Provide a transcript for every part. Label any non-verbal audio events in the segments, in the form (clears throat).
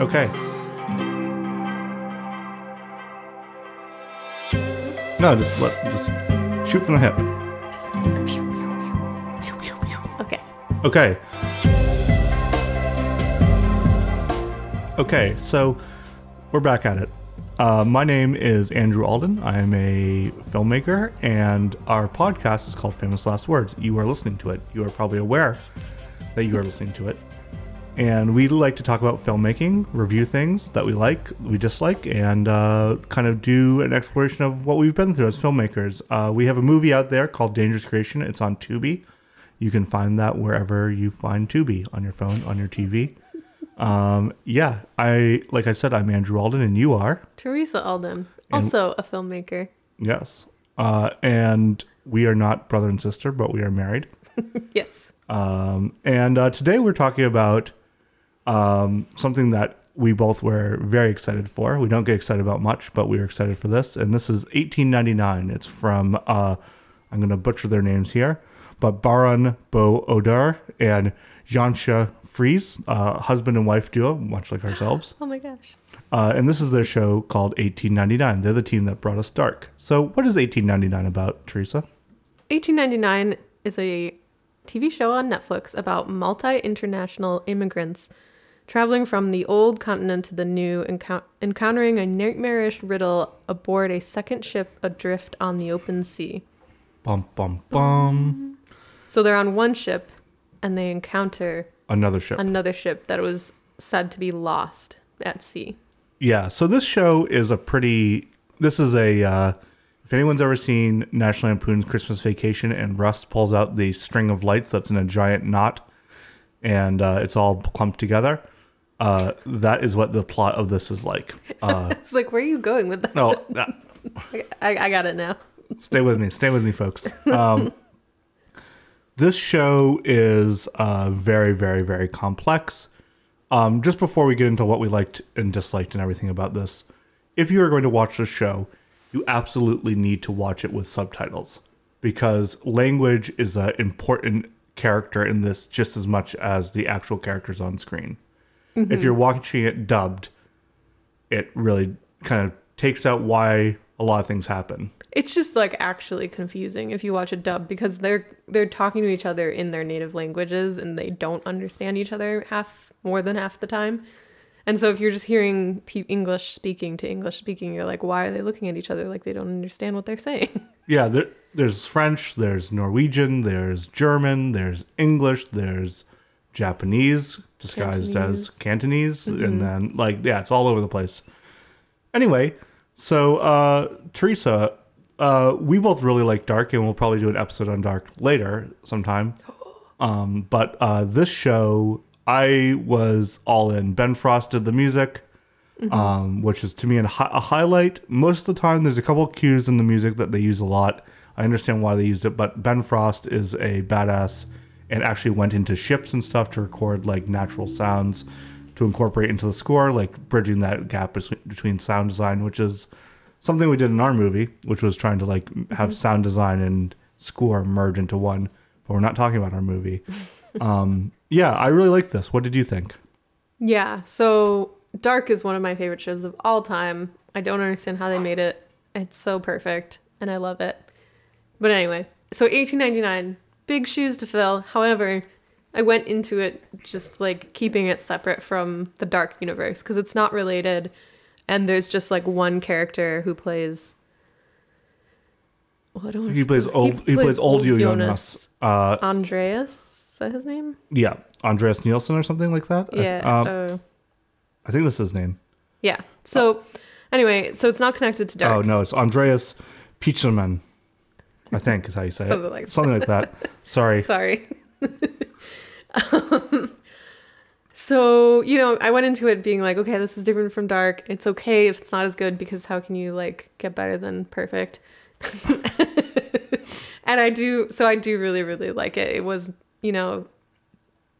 Okay. No, just let just shoot from the hip. Okay. Okay. Okay, so we're back at it. Uh, my name is Andrew Alden. I am a filmmaker, and our podcast is called Famous Last Words. You are listening to it. You are probably aware that you are listening to it. And we like to talk about filmmaking, review things that we like, we dislike, and uh, kind of do an exploration of what we've been through as filmmakers. Uh, we have a movie out there called Dangerous Creation. It's on Tubi. You can find that wherever you find Tubi on your phone, on your TV. Um, yeah, I like I said, I'm Andrew Alden, and you are Teresa Alden, also a filmmaker. yes, uh, and we are not brother and sister, but we are married. (laughs) Yes. Um, and uh, today we're talking about um, something that we both were very excited for. We don't get excited about much, but we were excited for this. And this is 1899. It's from, uh, I'm going to butcher their names here, but Baran bo Odar and Jantje Friese, uh, husband and wife duo, much like ourselves. (gasps) Oh my gosh. Uh, and this is their show called 1899. They're the team that brought us Dark. So, what is 1899 about, Teresa? 1899 is a TV show on Netflix about multi international immigrants traveling from the old continent to the new, encou- encountering a nightmarish riddle aboard a second ship adrift on the open sea. Bum, bum, bum. So they're on one ship and they encounter Another ship. another ship that was said to be lost at sea. Yeah, so this show is a pretty. This is a. Uh, if anyone's ever seen National Lampoon's Christmas Vacation and Russ pulls out the string of lights that's in a giant knot and uh, it's all clumped together, uh, that is what the plot of this is like. Uh, (laughs) It's like, where are you going with that? no, (laughs) I, I got it now. stay with me. Stay with me, folks. Um, (laughs) this show is uh, very, very, very complex. Um, just before we get into what we liked and disliked and everything about this, if you are going to watch this show, you absolutely need to watch it with subtitles because language is an important character in this just as much as the actual characters on screen. If mm-hmm. you're watching it dubbed, it really kind of takes out why a lot of things happen. It's just like actually confusing if you watch a dub because they're they're talking to each other in their native languages and they don't understand each other half more than half the time. And so if you're just hearing pe- English speaking to English speaking, you're like, why are they looking at each other like they don't understand what they're saying? (laughs) Yeah, there, there's French, there's Norwegian, there's German, there's English, there's Japanese disguised as Cantonese, and then like yeah, it's all over the place. Anyway, so uh, Teresa, uh, we both really like Dark, and we'll probably do an episode on Dark later sometime. (gasps) Um, but uh, this show, I was all in. Ben Frost did the music um, which is to me a, hi- a highlight. Most of the time, there's a couple cues in the music that they use a lot. I understand why they used it, but Ben Frost is a badass and actually went into ships and stuff to record like natural sounds to incorporate into the score, like bridging that gap between, sound design, which is something we did in our movie, which was trying to like have sound design and score merge into one. But we're not talking about our movie. (laughs) um, yeah, I really like this. What did you think? yeah. So Dark is one of my favorite shows of all time. I don't understand how they made it. It's so perfect and I love it. But anyway, so 1899, big shoes to fill. However, I went into it just like keeping it separate from the Dark universe because it's not related. And there's just like one character who plays. Well, I don't He plays old. He, plays old Jonas. Uh, Andreas, is that his name? Yeah, Andreas Nielsen or something like that. Yeah. oh. I think that's his name. Yeah. So, anyway, so it's not connected to Dark. Oh no, it's Andreas Pietschmann. I think is how you say Something it. like Something like that. (laughs) Sorry. Sorry. (laughs) um, so, you know, I went into it being like, okay, this is different from Dark. It's okay if it's not as good because how can you like get better than perfect? (laughs) and I do, so I do really, really like it. It was, you know,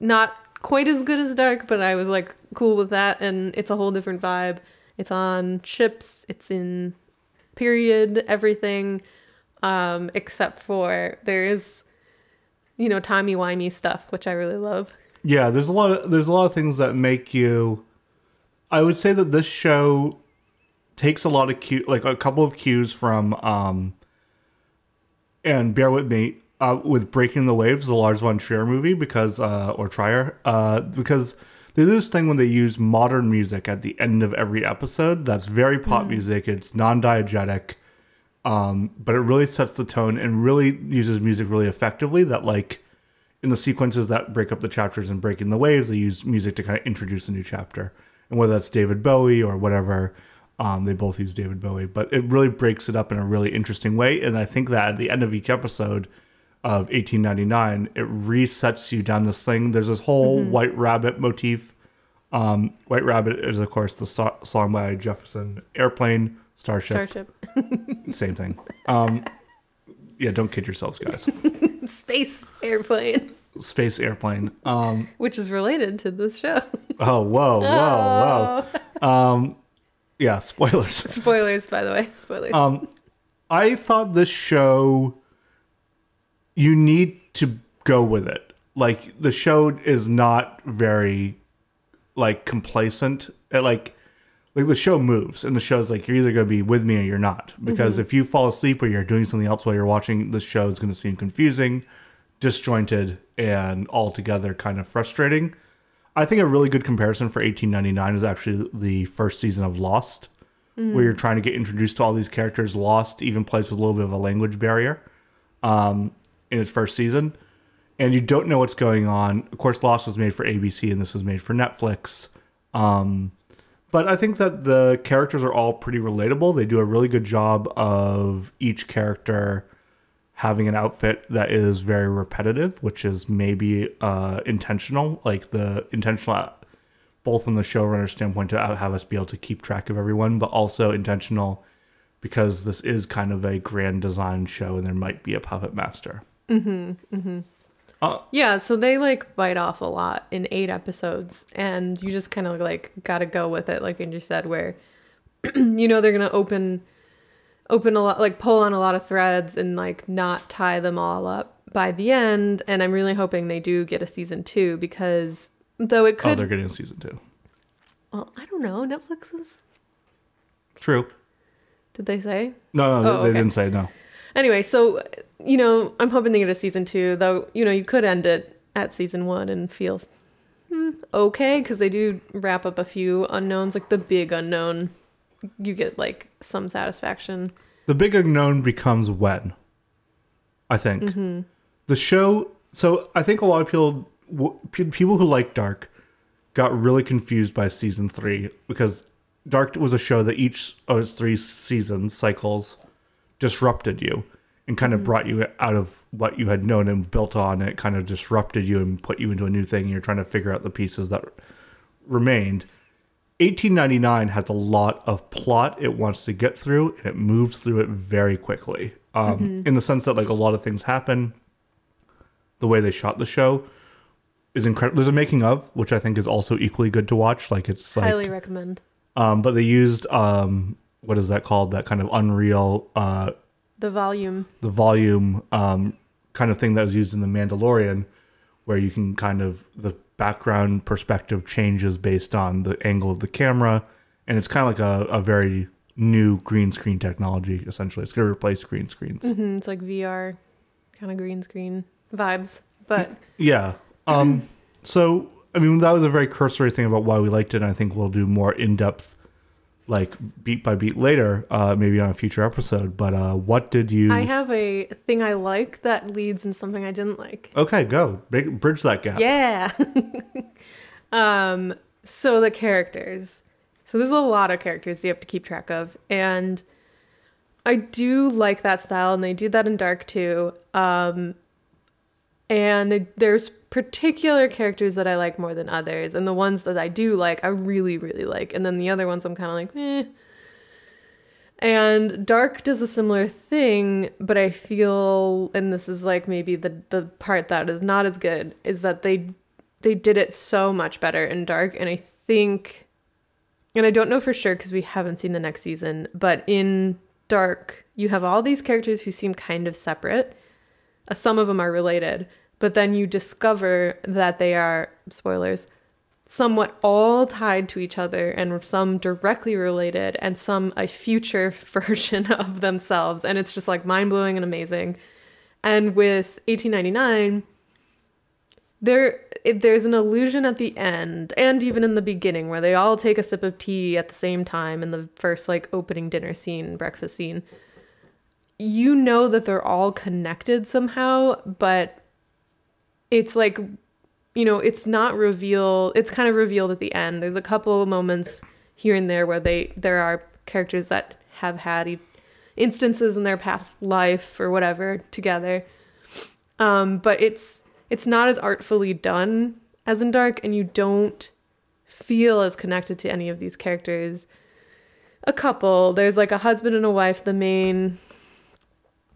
not quite as good as Dark, but I was like cool with that. And it's a whole different vibe. It's on ships, it's in period, everything, um, except for there is, you know, timey-wimey stuff, which I really love. Yeah, there's a lot of there's a lot of things that make you I would say that this show takes a lot of cue, like a couple of cues from, um, and bear with me, uh, with Breaking the Waves, the Lars von Trier movie, because, uh, or Trier, uh, because they do this thing when they use modern music at the end of every episode. That's very pop music. It's non-diegetic, um, but it really sets the tone and really uses music really effectively. That like in the sequences that break up the chapters and breaking the waves, they use music to kind of introduce a new chapter. And whether that's David Bowie or whatever, um, they both use David Bowie, but it really breaks it up in a really interesting way. And I think that at the end of each episode of 1899, it resets you down this thing. There's this whole White Rabbit motif. Um, White Rabbit is, of course, the so- song by Jefferson Airplane, Starship, Starship. (laughs) same thing. Um, yeah, don't kid yourselves, guys. (laughs) Space airplane, Space Airplane. Um, which is related to this show. (laughs) oh, whoa, whoa, whoa. Um, yeah, spoilers. Spoilers, by the way. Spoilers. Um, I thought this show, you need to go with it. Like the show is not very, like complacent. It, like, like the show moves, and the show's like you're either gonna be with me or you're not. Because if you fall asleep or you're doing something else while you're watching, the show is gonna seem confusing, disjointed, and altogether kind of frustrating. I think a really good comparison for 1899 is actually the first season of Lost, where you're trying to get introduced to all these characters. Lost even plays with a little bit of a language barrier um, in its first season, and you don't know what's going on. Of course, Lost was made for ABC, and this was made for Netflix. Um, but I think that the characters are all pretty relatable. They do a really good job of each character having an outfit that is very repetitive, which is maybe uh, intentional, like the intentional, both from the showrunner standpoint to have us be able to keep track of everyone, but also intentional because this is kind of a grand design show and there might be a puppet master. Uh, yeah, so they like bite off a lot in eight episodes, and you just kind of like gotta go with it, like Andrew said, where (clears throat) you know they're gonna open open a lot like pull on a lot of threads and like not tie them all up by the end and i'm really hoping they do get a season two because though it oh, could, Oh, they're getting a season two. well i don't know netflix is True. did they say No, no, Oh, they okay. didn't say no. Anyway so you know i'm hoping they get a season two though you know you could end it at season one and feel hmm, okay because they do wrap up a few unknowns like the big unknown you get like some satisfaction The big unknown becomes when. I think Mm-hmm. the show. So I think a lot of people, people who like Dark, got really confused by season three because Dark was a show that each of its three season cycles disrupted you and kind Mm-hmm. of brought you out of what you had known and built on. It kind of disrupted you and put you into a new thing. And you're trying to figure out the pieces that remained. 1899 has a lot of plot it wants to get through and it moves through it very quickly um, in the sense that like a lot of things happen the way they shot the show is incredible there's a making of which i think is also equally good to watch like it's like highly recommend um, but they used um, what is that called that kind of unreal uh, the volume the volume um, kind of thing that was used in the Mandalorian, where you can kind of the background perspective changes based on the angle of the camera, and it's kind of like a, a very new green screen technology. Essentially, it's going to replace green screens. Mhm, it's like vr kind of green screen vibes but Yeah. Um. (clears throat) So I mean, that was a very cursory thing about why we liked it. And I think we'll do more in depth, like beat by beat later, uh, maybe on a future episode. But uh, what did you? I have a thing I like that leads in something I didn't like. okay, go Big, bridge that gap. Yeah. (laughs) um so the characters. So there's a lot of characters you have to keep track of and I do like that style and they do that in Dark too. Um and there's particular characters that I like more than others. And the ones that I do like I really really like. And then the other ones I'm kind of like and Dark does a similar thing, but I feel, and this is like maybe the the part that is not as good, is that they they did it so much better in Dark, and I think, and I don't know for sure because we haven't seen the next season, but in Dark you have all these characters who seem kind of separate. Uh, some of them are related, but then you discover that they are spoilers somewhat all tied to each other and some directly related and some a future (laughs) version of themselves. And it's just like mind-blowing and amazing. And with 1899 there there's an illusion at the end and even in the beginning where they all take a sip of tea at the same time in the first like opening dinner scene breakfast scene you know that they're all connected somehow but it's like you know it's not revealed it's kind of revealed at the end there's a couple moments here and there where they there are characters that have had instances in their past life or whatever together um but it's it's not as artfully done as in Dark, and you don't feel as connected to any of these characters. A couple, there's like a husband and a wife. The main,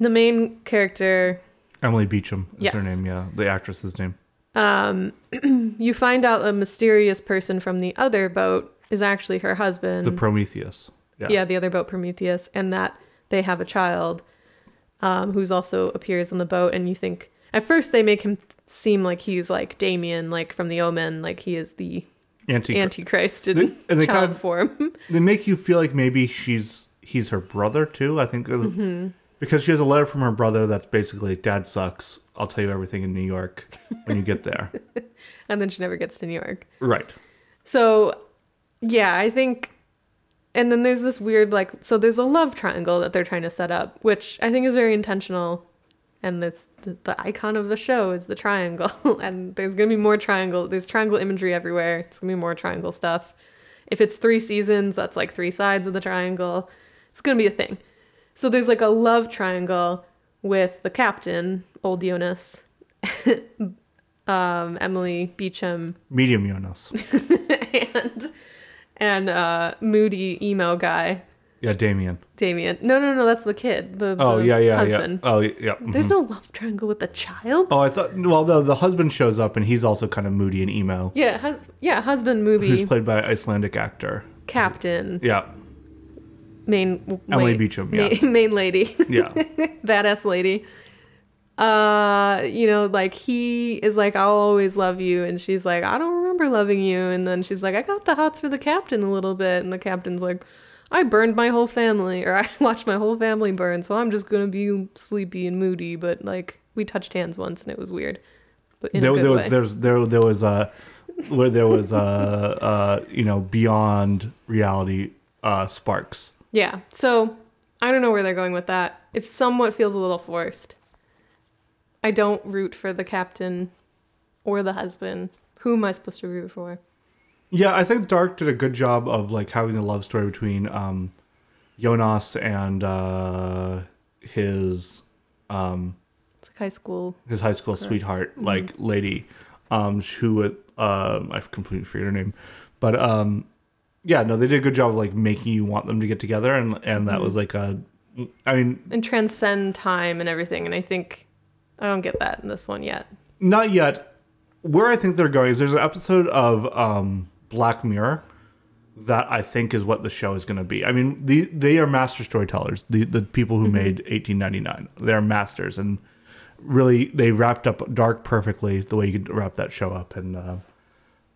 the main character, Emily Beecham is her name. Yeah, the actress's name. um, (clears throat) you find out a mysterious person from the other boat is actually her husband. The Prometheus. Yeah. yeah, the other boat Prometheus, and that they have a child um, who's also appears on the boat. And you think at first they make him seem like he's like Damien, like from the Omen, like he is the Anti. Antichrist in They- and they child kind of- form. (laughs) they make you feel like maybe she's he's her brother too. I think uh, Mm-hmm. Because she has a letter from her brother that's basically "Dad sucks. I'll tell you everything in New York when you get there." (laughs) and then she never gets to New York. right. So, yeah, I think. And then there's this weird, like, so there's a love triangle that they're trying to set up, which I think is very intentional. And it's the, the icon of the show is the triangle. (laughs) and there's going to be more triangle. There's triangle imagery everywhere. It's going to be more triangle stuff. If it's three seasons, that's like three sides of the triangle. It's going to be a thing. So there's like a love triangle with the captain, old Jonas, (laughs) um, Emily Beecham, Medium Jonas. (laughs) and and uh moody emo guy Yeah, Damien. damien no no no that's the kid the, Oh the yeah, yeah, husband yeah. Oh yeah. mhm. there's no love triangle with the child Oh, I thought. Well, the the husband shows up and he's also kind of moody and emo. yeah hus- yeah husband Who's movie played by an Icelandic actor? captain Yeah, main Emily Beecham, yeah. (laughs) main lady. Yeah. (laughs) badass lady. Uh you know like he is like i'll always love you. And she's like i don't remember loving you. And then she's like i got the hots for the captain a little bit. And the captain's like i burned my whole family or i (laughs) watched my whole family burn so i'm just gonna be sleepy and moody. But like we touched hands once and it was weird but there, there was there's there there was a where there was a uh you know beyond reality uh sparks. Yeah so i don't know where they're going with that it somewhat feels a little forced i don't root for the captain or the husband who am i supposed to root for Yeah, I think Dark did a good job of like having the love story between um Jonas and uh his um It's like high school. his high school sweetheart Mm-hmm. like lady um who um I completely forget her name. But um yeah, no, they did a good job of like making you want them to get together and and Mm-hmm. that was like a I mean, And transcend time and everything. And I think I don't get that in this one yet. not yet. Where I think they're going is there's an episode of um, Black Mirror that I think is what the show is going to be. I mean, the, they are master storytellers. The the people who made 1899, they're masters, and really they wrapped up Dark perfectly the way you could wrap that show up. And uh,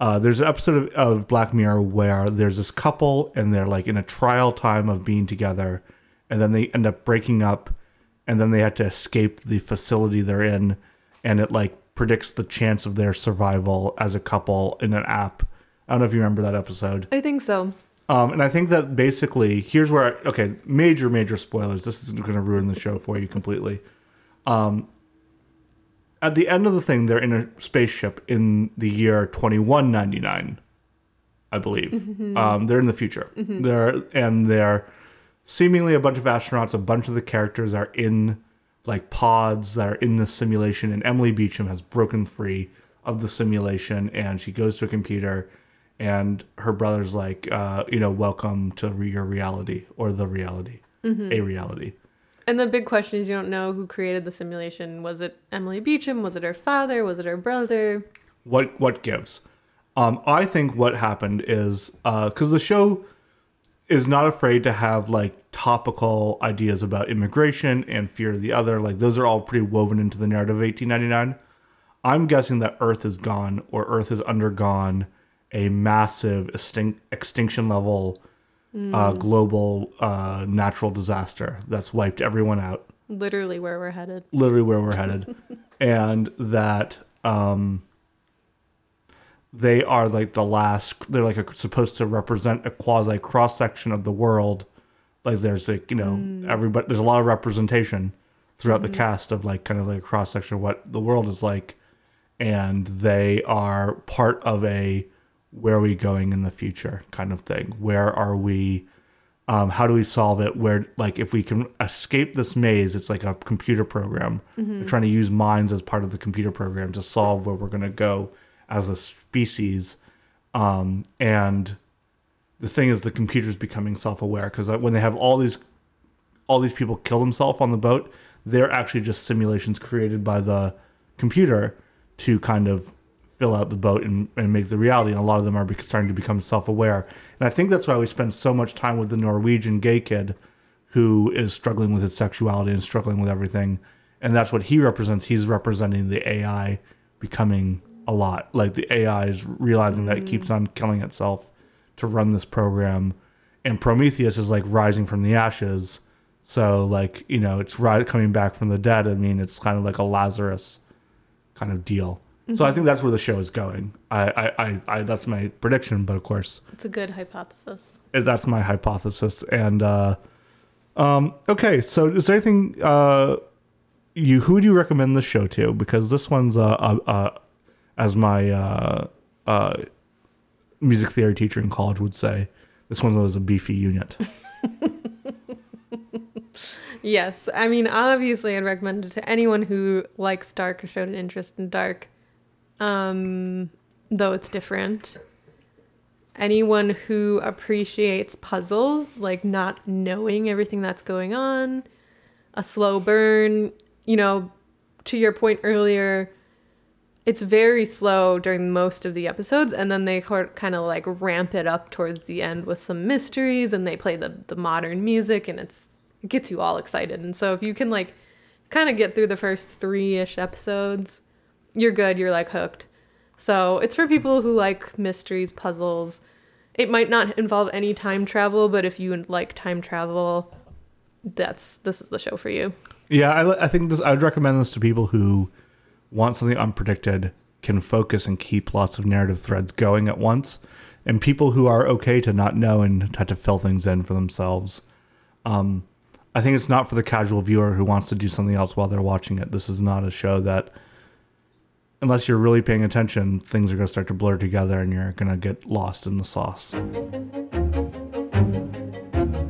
uh, there's an episode of, of Black Mirror where there's this couple and they're like in a trial time of being together, and then they end up breaking up, and then they have to escape the facility they're in, and it like predicts the chance of their survival as a couple in an app. I don't know if you remember that episode. I think so. Um, and I think that basically, here's where, I, okay, major, major spoilers. This isn't going to ruin the show for you completely. Um, at the end of the thing, they're in a spaceship in the year 2199, I believe. Um, they're in the future. They're and they're seemingly a bunch of astronauts. A bunch of the characters are in like pods that are in the simulation, and Emily Beecham has broken free of the simulation, and she goes to a computer, and her brother's like, uh, you know, welcome to your reality or the reality, a reality. And the big question is you don't know who created the simulation. Was it Emily Beecham? Was it her father? Was it her brother? what what gives um i think what happened is uh because the show is not afraid to have like topical ideas about immigration and fear of the other like those are all pretty woven into the narrative of 1899 i'm guessing that earth is gone or earth has undergone a massive extin- extinction level uh, global uh, natural disaster that's wiped everyone out Literally where we're headed. literally where we're headed, (laughs) and that um, they are like the last. They're like a, supposed to represent a quasi cross section of the world. Like there's like you know everybody. There's a lot of representation throughout the cast of like kind of like a cross section of what the world is like, and they are part of a where are we going in the future kind of thing. Where are we? um, how do we solve it where like if we can escape this maze it's like a computer program we're trying to use minds as part of the computer program to solve where we're going to go as a species um, and the thing is the computer's becoming self-aware because when they have all these all these people kill themselves on the boat they're actually just simulations created by the computer to kind of fill out the boat and, and make the reality and a lot of them are starting to become self-aware. And i think that's why we spend so much time with the norwegian gay kid who is struggling with his sexuality and struggling with everything. And that's what he represents. He's representing the ai becoming a lot. Like the ai is realizing that it keeps mm. on killing itself to run this program. And prometheus is like rising from the ashes. So like you know it's ri- coming back from the dead. I mean it's kind of like a lazarus kind of deal so i think that's where the show is going. I, I i i that's my prediction but of course It's a good hypothesis. that's my hypothesis. And uh um okay so is there anything uh you who do you recommend this show to? Because this one's uh uh, uh as my uh uh music theory teacher in college would say this one was a beefy unit. (laughs) Yes, I mean, obviously, I'd recommend it to anyone who likes dark or showed an interest in dark, um, though it's different. Anyone who appreciates puzzles, like not knowing everything that's going on, a slow burn, you know, to your point earlier, it's very slow during most of the episodes, and then they kind of like ramp it up towards the end with some mysteries, and they play the the modern music, and it's it gets you all excited. And so if you can like kind of get through the first three ish episodes, you're good. You're like hooked. So it's for people who like mysteries, puzzles. It might not involve any time travel, but if you like time travel, that's this is the show for you. Yeah, I, I think this. I would recommend this to people who want something unpredicted, can focus and keep lots of narrative threads going at once, and people who are okay to not know and have to fill things in for themselves. Um, I think it's not for the casual viewer who wants to do something else while they're watching it. This is not a show that, unless you're really paying attention, things are going to start to blur together and you're going to get lost in the sauce.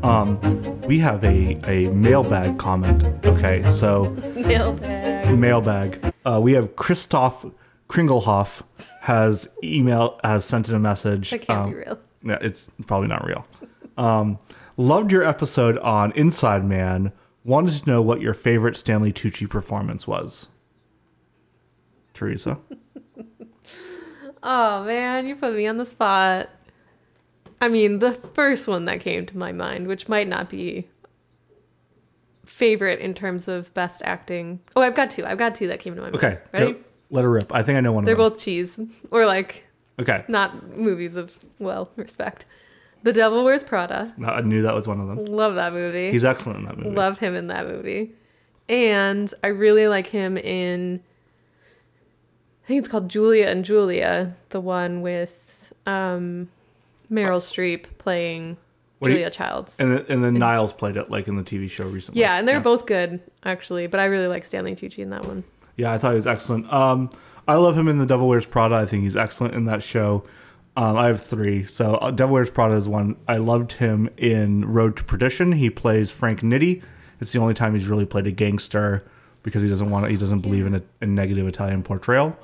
Um, we have a, a mailbag comment. Okay, so Mailbag. mailbag. Uh, we have Christoph Kringlehoff has email has sent in a message. That can't Um, be real. Yeah, it's probably not real. Um, loved your episode on Inside Man. Wanted to know what your favorite Stanley Tucci performance was. Teresa. Oh man, you put me on the spot. I mean, the first one that came to my mind, which might not be favorite in terms of best acting. Oh, I've got two. I've got two that came to my mind. Okay, Ready? go- let her rip. I think I know one of them. They're both cheese. Or like okay, not movies of well respect. The Devil Wears Prada. No, I knew that was one of them. Love that movie. He's excellent in that movie. Love him in that movie. And I really like him in think it's called Julia and Julia, the one with um Meryl Streep playing What do you- Julia Childs. and then, and then Niles played it like in the TV show recently. Yeah, and they're both good actually, but I really like Stanley Tucci in that one. Yeah, I thought he was excellent. Um, I love him in The Devil Wears Prada. I think he's excellent in that show. Um, I have three. So uh, Devil Wears Prada is one. I loved him in Road to Perdition. He plays Frank Nitti. It's the only time he's really played a gangster because he doesn't want to, he doesn't believe in a, a negative Italian portrayal.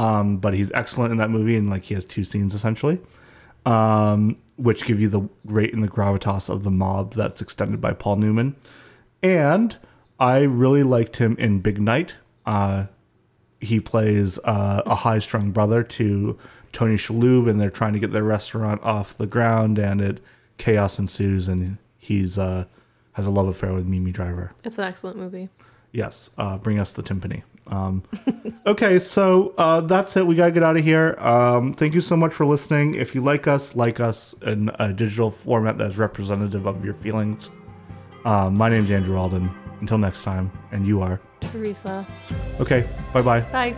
Um, but he's excellent in that movie, and like he has two scenes essentially, um, which give you the rate and the gravitas of the mob that's extended by Paul Newman. And I really liked him in Big Night. Uh, he plays uh, a high strung brother to Tony Shalhoub, and they're trying to get their restaurant off the ground, and it chaos ensues, and he's uh, has a love affair with Minnie Driver. It's an excellent movie. Yes, uh, bring us the timpani. Um, okay, so uh, that's it. We gotta get out of here. Um, thank you so much for listening. If you like us, like us in a digital format that is representative of your feelings. Uh, my name's Andrew Alden. Until next time, and you are Teresa. Okay, bye bye. Bye.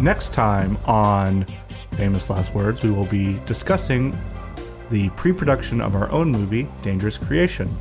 Next time on Famous Last Words, we will be discussing the pre production of our own movie, Dangerous Creation.